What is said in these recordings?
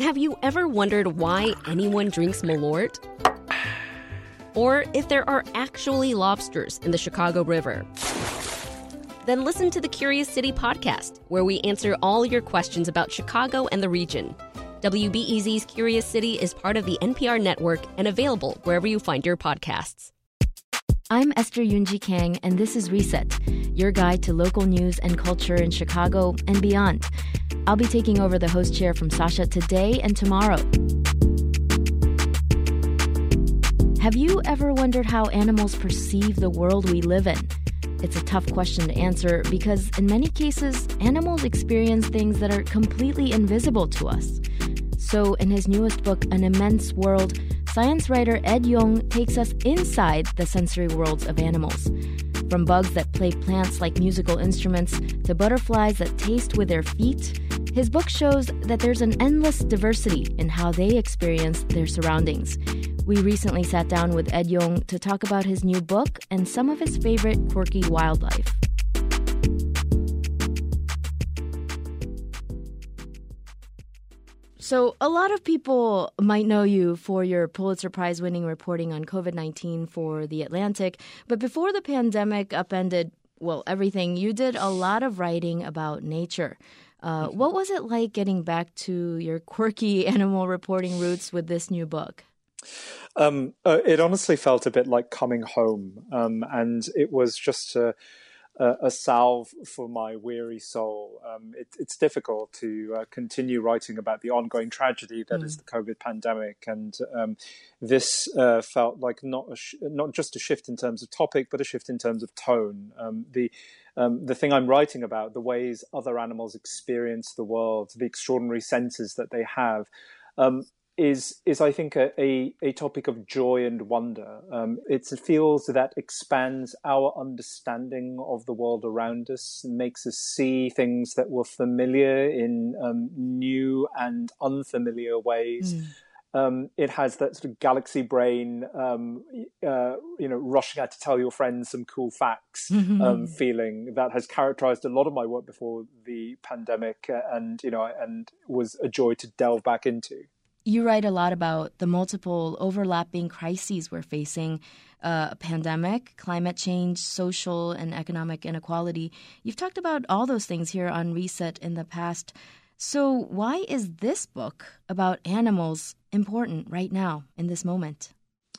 Have you ever wondered why anyone drinks Malort? Or if there are actually lobsters in the Chicago River? Then listen to the Curious City podcast, where we answer all your questions about Chicago and the region. WBEZ's Curious City is part of the NPR network and available wherever you find your podcasts. I'm Esther Yoonji Kang, and this is Reset, your guide to local news and culture in Chicago and beyond. I'll be taking over the host chair from Sasha today and tomorrow. Have you ever wondered how animals perceive the world we live in? It's a tough question to answer because, in many cases, animals experience things that are completely invisible to us. So, in his newest book, An Immense World, science writer Ed Yong takes us inside the sensory worlds of animals. From bugs that play plants like musical instruments to butterflies that taste with their feet, his book shows that there's an endless diversity in how they experience their surroundings. We recently sat down with Ed Yong to talk about his new book and some of his favorite quirky wildlife. So, a lot of people might know you for your Pulitzer Prize winning reporting on COVID 19 for The Atlantic. But before the pandemic upended, well, everything, you did a lot of writing about nature. Uh, what was it like getting back to your quirky animal reporting roots with this new book? Um, uh, it honestly felt a bit like coming home, um, and it was just a, a, salve for my weary soul. Um, it, it's difficult to uh, continue writing about the ongoing tragedy that mm. is the COVID pandemic, and um, this uh, felt like not sh- not just a shift in terms of topic, but a shift in terms of tone. Um, the um, the thing I'm writing about, the ways other animals experience the world, the extraordinary senses that they have, um, is is I think a, a, a topic of joy and wonder. Um, it's a field that expands our understanding of the world around us, and makes us see things that were familiar in um, new and unfamiliar ways. Mm. Um, it has that sort of galaxy brain, um, uh, you know, rushing out to tell your friends some cool facts um, feeling that has characterized a lot of my work before the pandemic, uh, and you know, and was a joy to delve back into you write a lot about the multiple overlapping crises we're facing uh, a pandemic, climate change, social and economic inequality. You've talked about all those things here on Reset in the past. So, why is this book about animals important right now in this moment?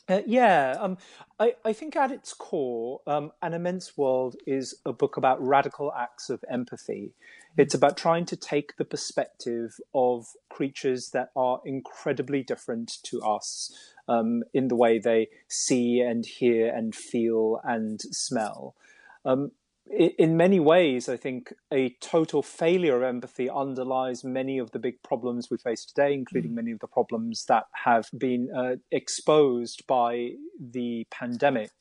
Uh, yeah, um, I, I, think at its core, um, An Immense World is a book about radical acts of empathy. It's about trying to take the perspective of creatures that are incredibly different to us um, in the way they see and hear and feel and smell. Um, in many ways, I think a total failure of empathy underlies many of the big problems we face today, including mm. many of the problems that have been uh, exposed by the pandemic.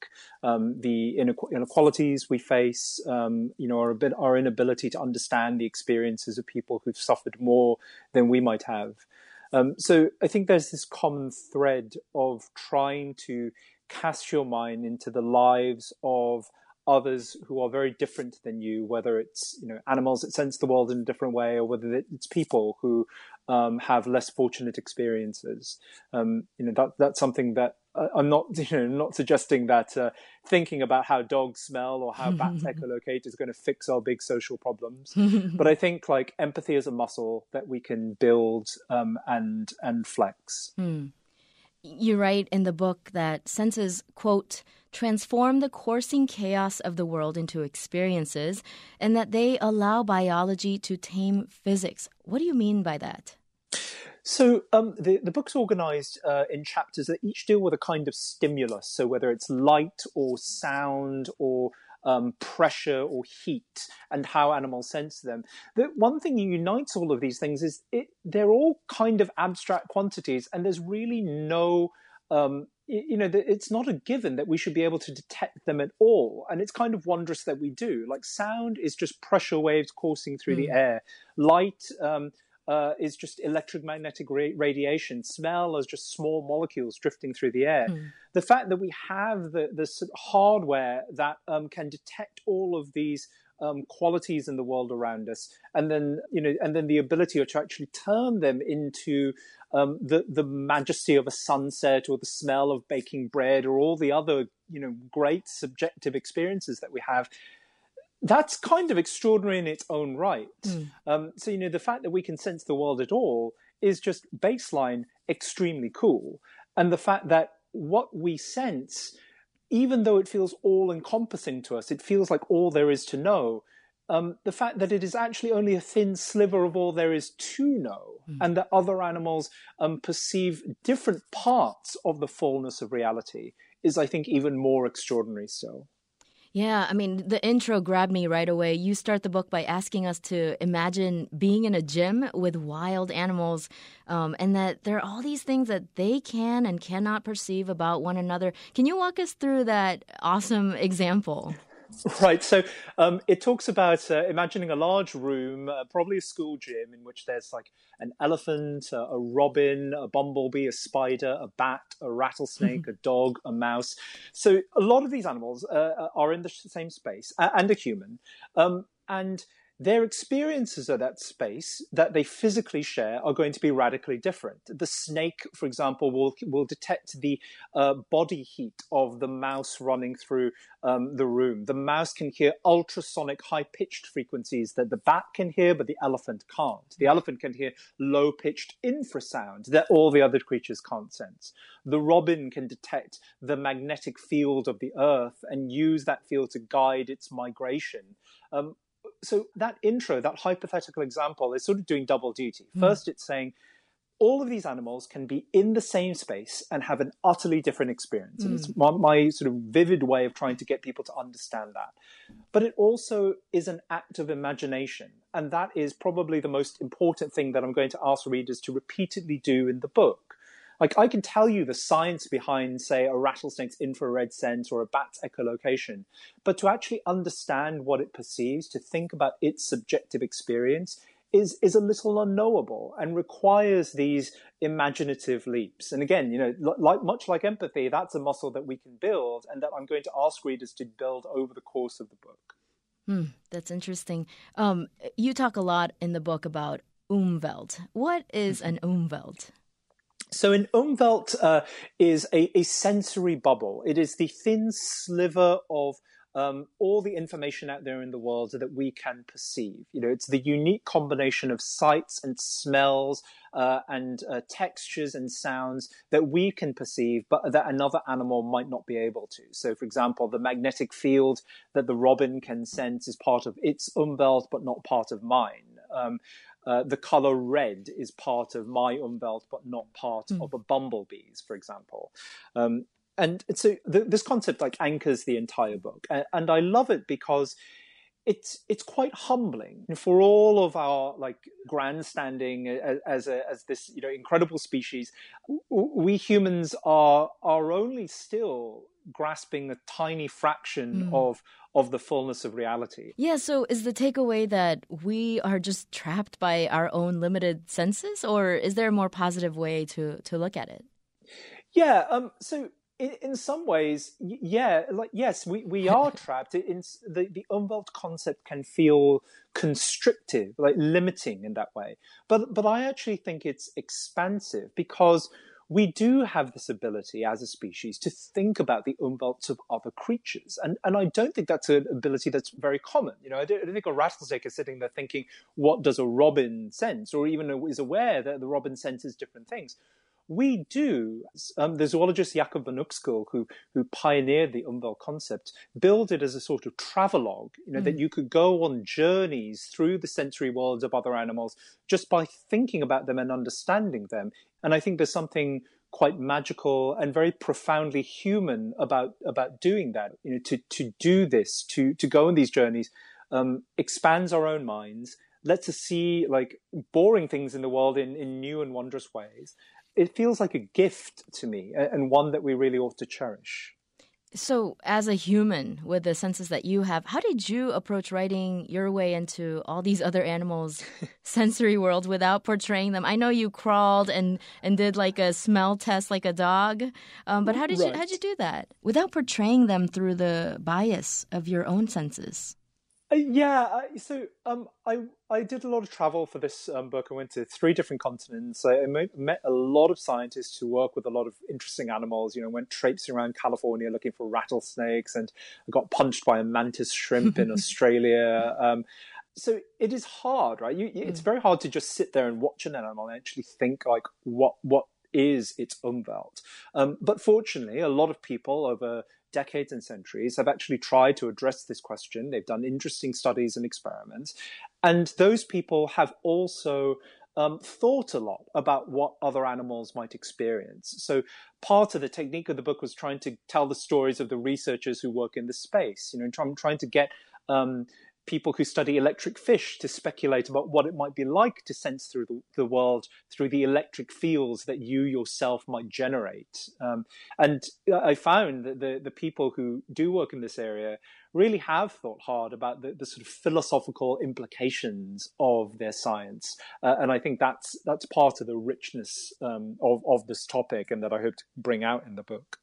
Um, the inequalities we face, um, you know, our, bit, our inability to understand the experiences of people who've suffered more than we might have. Um, so I think there's this common thread of trying to cast your mind into the lives of others who are very different than you, whether it's you know animals that sense the world in a different way, or whether it's people who um, have less fortunate experiences. Um, you know that that's something that uh, I'm not you know not suggesting that uh, thinking about how dogs smell or how bats echolocate is going to fix our big social problems. but I think like empathy is a muscle that we can build um, and and flex. Mm. You write in the book that senses quote transform the coursing chaos of the world into experiences, and that they allow biology to tame physics. What do you mean by that? So um, the the book's organised uh, in chapters that each deal with a kind of stimulus. So whether it's light or sound or um, pressure or heat, and how animals sense them. The one thing that unites all of these things is it, they're all kind of abstract quantities, and there's really no um, you know, it's not a given that we should be able to detect them at all. And it's kind of wondrous that we do. Like sound is just pressure waves coursing through mm. the air. Light um, uh, is just electromagnetic ra- radiation. Smell is just small molecules drifting through the air. Mm. The fact that we have the, the hardware that um, can detect all of these um, qualities in the world around us, and then you know, and then the ability to actually turn them into um, the the majesty of a sunset or the smell of baking bread or all the other you know great subjective experiences that we have that's kind of extraordinary in its own right. Mm. Um, so, you know, the fact that we can sense the world at all is just baseline extremely cool. And the fact that what we sense, even though it feels all encompassing to us, it feels like all there is to know. Um, the fact that it is actually only a thin sliver of all there is to know, mm. and that other animals um, perceive different parts of the fullness of reality is, I think, even more extraordinary so. Yeah, I mean, the intro grabbed me right away. You start the book by asking us to imagine being in a gym with wild animals, um, and that there are all these things that they can and cannot perceive about one another. Can you walk us through that awesome example? Right. So um, it talks about uh, imagining a large room, uh, probably a school gym, in which there's like an elephant, uh, a robin, a bumblebee, a spider, a bat, a rattlesnake, a dog, a mouse. So a lot of these animals uh, are in the same space, and a human. Um, and their experiences of that space that they physically share are going to be radically different. The snake, for example, will will detect the uh, body heat of the mouse running through um, the room. The mouse can hear ultrasonic, high pitched frequencies that the bat can hear, but the elephant can't. The elephant can hear low pitched infrasound that all the other creatures can't sense. The robin can detect the magnetic field of the earth and use that field to guide its migration. Um, so that intro, that hypothetical example, is sort of doing double duty. Hmm. First, mm. it's saying all of these animals can be in the same space and have an utterly different experience. Mm. And it's hmm. my, my, sort of vivid way of trying to get people to understand that. But it also is an act of imagination. And that is probably the most important thing that I'm going to ask readers to repeatedly do in the book. Like I can tell you the science behind, say, a rattlesnake's infrared sense or a bat's echolocation, but to actually understand what it perceives, to think about its subjective experience, is is a little unknowable and requires these imaginative leaps. And again, you know, like much like empathy, that's a muscle that we can build, and that I'm going to ask readers to build over the course of the book. Hmm, that's interesting. Um, you talk a lot in the book about umwelt. What is an umwelt? So an umwelt uh, is a, a, sensory bubble. It is the thin sliver of um, all the information out there in the world that we can perceive. You know, it's the unique combination of sights and smells uh, and uh, textures and sounds that we can perceive, but that another animal might not be able to. So, for example, the magnetic field that the robin can sense is part of its umwelt, but not part of mine. Um, uh, the color red is part of my umwelt, but not part mm. of a bumblebee's, for example. Um, and so the, this concept like anchors the entire book, and, and I love it because it's it's quite humbling for all of our like grandstanding as as, a, as this you know incredible species. We humans are are only still grasping a tiny fraction mm. of of the fullness of reality. Yeah, so is the takeaway that we are just trapped by our own limited senses or is there a more positive way to to look at it? Yeah, um so in, in some ways, yeah, like yes, we, we are trapped. In the the umwelt concept can feel constrictive, like limiting in that way. But but I actually think it's expansive because we do have this ability as a species to think about the umwelts of other creatures. And, and I don't think that's an ability that's very common. You know, I don't, I don't, think a rattlesnake is sitting there thinking, what does a robin sense? Or even is aware that the robin senses different things we do. Um, the zoologist Jakob von Uexküll, who who pioneered the umwelt concept, built it as a sort of travelogue. You know mm. that you could go on journeys through the sensory worlds of other animals just by thinking about them and understanding them. And I think there's something quite magical and very profoundly human about about doing that. You know, to to do this, to to go on these journeys, um, expands our own minds lets us see like boring things in the world in, in new and wondrous ways it feels like a gift to me and one that we really ought to cherish. So, as a human with the senses that you have, how did you approach writing your way into all these other animals' sensory world without portraying them? I know you crawled and, and did like a smell test like a dog, um, but how did right. you how did you do that without portraying them through the bias of your own senses? Uh, yeah, so um, I I did a lot of travel for this um, book. I went to three different continents. I met, a lot of scientists who work with a lot of interesting animals. You know, went traipsing around California looking for rattlesnakes, and I got punched by a mantis shrimp in Australia. Um, so it is hard, right? You, it's mm. very hard to just sit there and watch an animal and actually think like what what is its umwelt. Um, but fortunately, a lot of people over decades and centuries have actually tried to address this question. They've done interesting studies and experiments. And those people have also um, thought a lot about what other animals might experience. So part of the technique of the book was trying to tell the stories of the researchers who work in the space, you know, trying, trying to get um, people who study electric fish to speculate about what it might be like to sense through the, the world through the electric fields that you yourself might generate. Um, and I found that the, the people who do work in this area really have thought hard about the, the sort of philosophical implications of their science. Uh, and I think that's, that's part of the richness um, of, of this topic and that I hope to bring out in the book.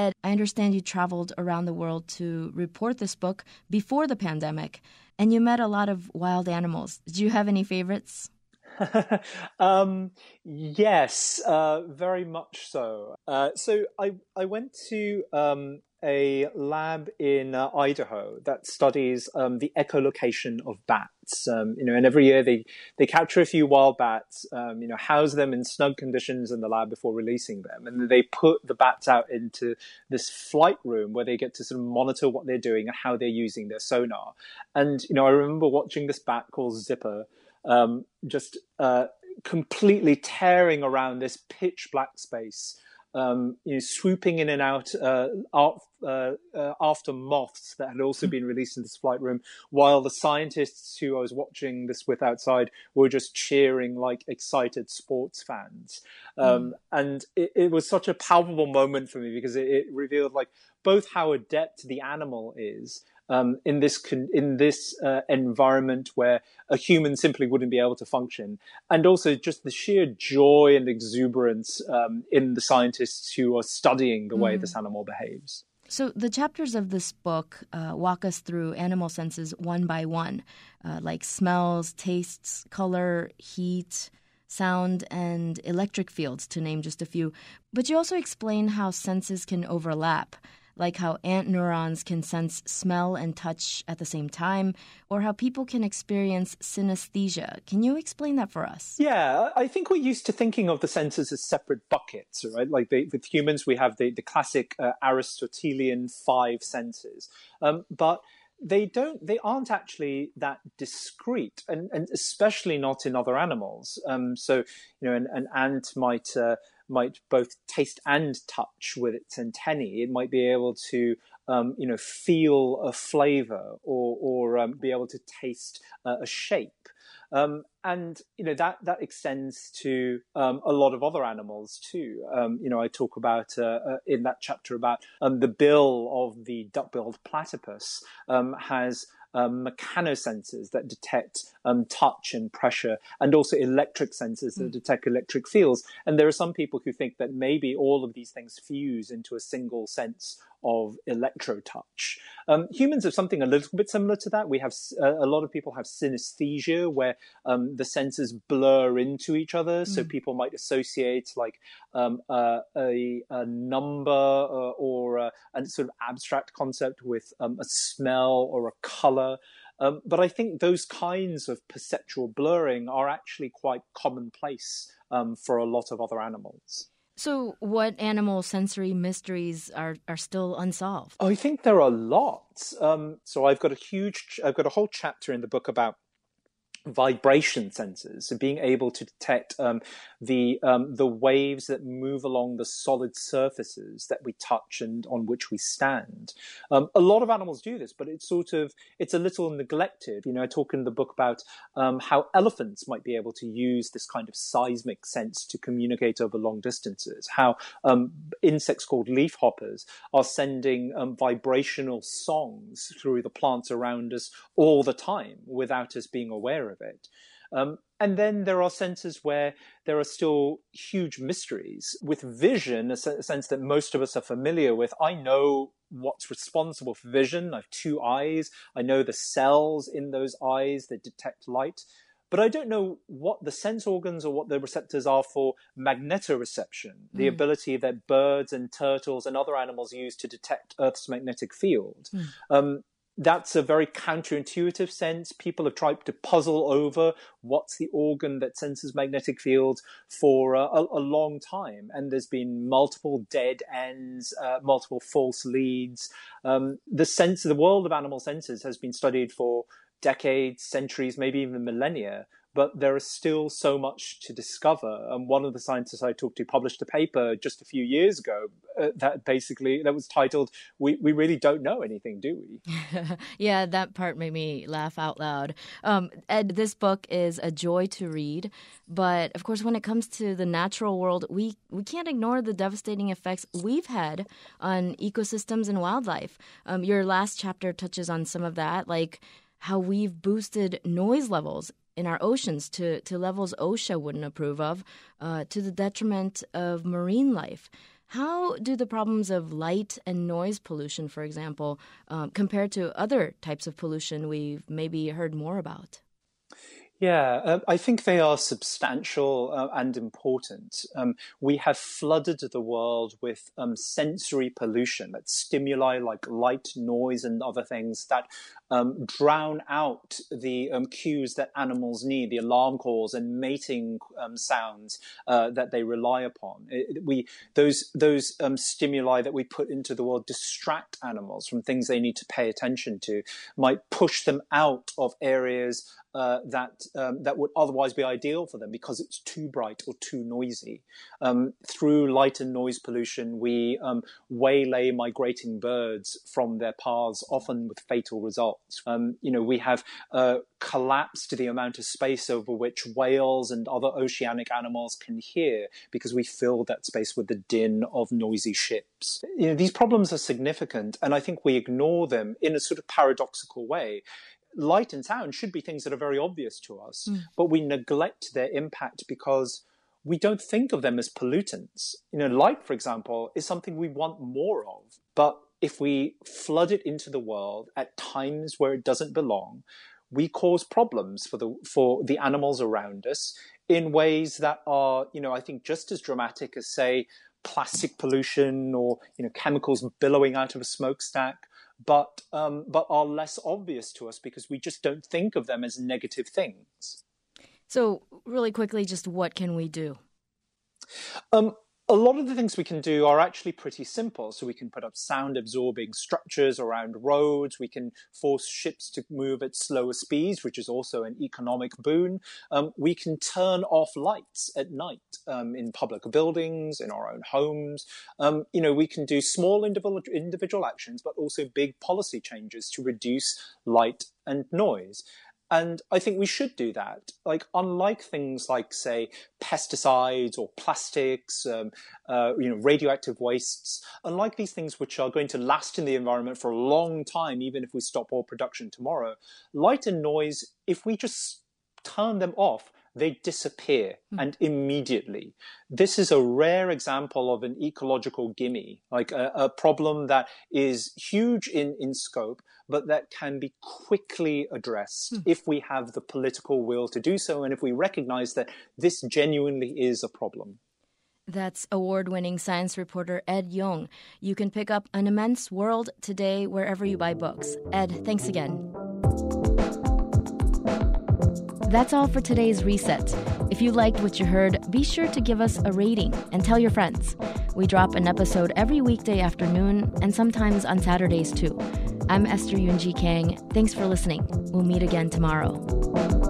Ed, I understand you traveled around the world to report this book before the pandemic, and you met a lot of wild animals. Do you have any favorites? um, yes, uh, very much so. Uh, so I I went to um, a lab in uh, Idaho that studies um, the echolocation of bats. Um, you know, and every year they they capture a few wild bats, um, you know, house them in snug conditions in the lab before releasing them, and they put the bats out into this flight room where they get to sort of monitor what they're doing and how they're using their sonar. And you know, I remember watching this bat called Zipper, um, just uh, completely tearing around this pitch black space um, you know, swooping in and out uh, uh, uh, after moths that had also been released in this flight room, while the scientists who I was watching this with outside were just cheering like excited sports fans. Um, mm. And it, it, was such a palpable moment for me because it, it revealed like both how adept the animal is um, in this con- in this uh, environment where a human simply wouldn't be able to function, and also just the sheer joy and exuberance um, in the scientists who are studying the way mm. this animal behaves. So, the chapters of this book uh, walk us through animal senses one by one, uh, like smells, tastes, color, heat, sound, and electric fields, to name just a few. But you also explain how senses can overlap like how ant neurons can sense smell and touch at the same time, or how people can experience synesthesia. Can you explain that for us? Yeah, I think we're used to thinking of the senses as separate buckets, right? Like they, with humans, we have the, the classic uh, Aristotelian five senses. Um, but they don't they aren't actually that discrete and, and especially not in other animals um, so you know an, an ant might uh, might both taste and touch with its antennae. It might be able to, um, you know, feel a flavor or, or um, be able to taste uh, a shape. Um, and you know that that extends to um, a lot of other animals too. Um, you know, I talk about uh, uh, in that chapter about um, the bill of the duck-billed platypus um, has um, mechanosensors that detect um, touch and pressure, and also electric sensors that mm. detect electric fields. And there are some people who think that maybe all of these things fuse into a single sense of electro touch. Um, humans have something a little bit similar to that. We have uh, a lot of people have synesthesia, where um, the senses blur into each other. So mm. people might associate like um, uh, a, a, number uh, or a, a, sort of abstract concept with um, a smell or a color. Um, but I think those kinds of perceptual blurring are actually quite commonplace um, for a lot of other animals. So, what animal sensory mysteries are, are still unsolved? I think there are lots. Um, so, I've got a huge, I've got a whole chapter in the book about vibration sensors, so being able to detect um, the um, the waves that move along the solid surfaces that we touch and on which we stand. Um, a lot of animals do this, but it's sort of it's a little neglected. You know, I talk in the book about um, how elephants might be able to use this kind of seismic sense to communicate over long distances. How um, insects called leafhoppers are sending um, vibrational songs through the plants around us all the time without us being aware of it. Um, and then there are senses where there are still huge mysteries. With vision, a sense that most of us are familiar with, I know what's responsible for vision. I have two eyes. I know the cells in those eyes that detect light. But I don't know what the sense organs or what the receptors are for magnetoreception, the mm. ability that birds and turtles and other animals use to detect Earth's magnetic field. Mm. Um, that's a very counterintuitive sense. People have tried to puzzle over what's the organ that senses magnetic fields for a, a, long time. And there's been multiple dead ends, uh, multiple false leads. Um, the sense of the world of animal senses has been studied for decades, centuries, maybe even millennia but there is still so much to discover. And one of the scientists I talked to published a paper just a few years ago uh, that basically that was titled "We we really don't know anything, do we?" yeah, that part made me laugh out loud. Um, Ed, this book is a joy to read, but of course, when it comes to the natural world, we we can't ignore the devastating effects we've had on ecosystems and wildlife. Um, your last chapter touches on some of that, like how we've boosted noise levels in our oceans to, to levels OSHA wouldn't approve of, uh, to the detriment of marine life. How do the problems of light and noise pollution, for example, um, compare to other types of pollution we've maybe heard more about? Yeah, uh, I think they are substantial uh, and important. Um, we have flooded the world with um, sensory pollution, that stimuli like light, noise, and other things that um, drown out the um, cues that animals need, the alarm calls and mating um, sounds uh, that they rely upon. It, we those those stimuli that we put into the world distract animals from things they need to pay attention to, might push them out of areas uh, that um, that would otherwise be ideal for them because it's too bright or too noisy. Um, through light and noise pollution, we um, waylay migrating birds from their paths, often with fatal results. Um, you know, we have uh, collapsed the amount of space over which whales and other oceanic animals can hear because we fill that space with the din of noisy ships. You know, these problems are significant, and I think we ignore them in a sort of paradoxical way light and sound should be things that are very obvious to us, mm. but we neglect their impact because we don't think of them as pollutants. You know, light, for example, is something we want more of, but if we flood it into the world at times where it doesn't belong, we cause problems for the for the animals around us in ways that are, you know, I think just as dramatic as say plastic pollution or you know chemicals billowing out of a smokestack but um, but are less obvious to us because we just don't think of them as negative things. So, really quickly, just what can we do? Um, a lot of the things we can do are actually pretty simple. So we can put up sound absorbing structures around roads. We can force ships to move at slower speeds, which is also an economic boon. Um, we can turn off lights at night um, in public buildings, in our own homes. Um, you know, we can do small individual, individual actions, but also big policy changes to reduce light and noise. And I think we should do that. Like, unlike things like, say, pesticides or plastics, um, uh, you know, radioactive wastes, unlike these things which are going to last in the environment for a long time, even if we stop all production tomorrow, light and noise, if we just turn them off, they disappear mm. and immediately. This is a rare example of an ecological gimme, like a, a, problem that is huge in, in scope, but that can be quickly addressed mm. if we have the political will to do so and if we recognize that this genuinely is a problem. That's award winning science reporter Ed Yong. You can pick up An Immense World today wherever you buy books. Ed, thanks again. That's all for today's reset. If you liked what you heard, be sure to give us a rating and tell your friends. We drop an episode every weekday afternoon and sometimes on Saturdays too. I'm Esther Yoon Kang. Thanks for listening. We'll meet again tomorrow.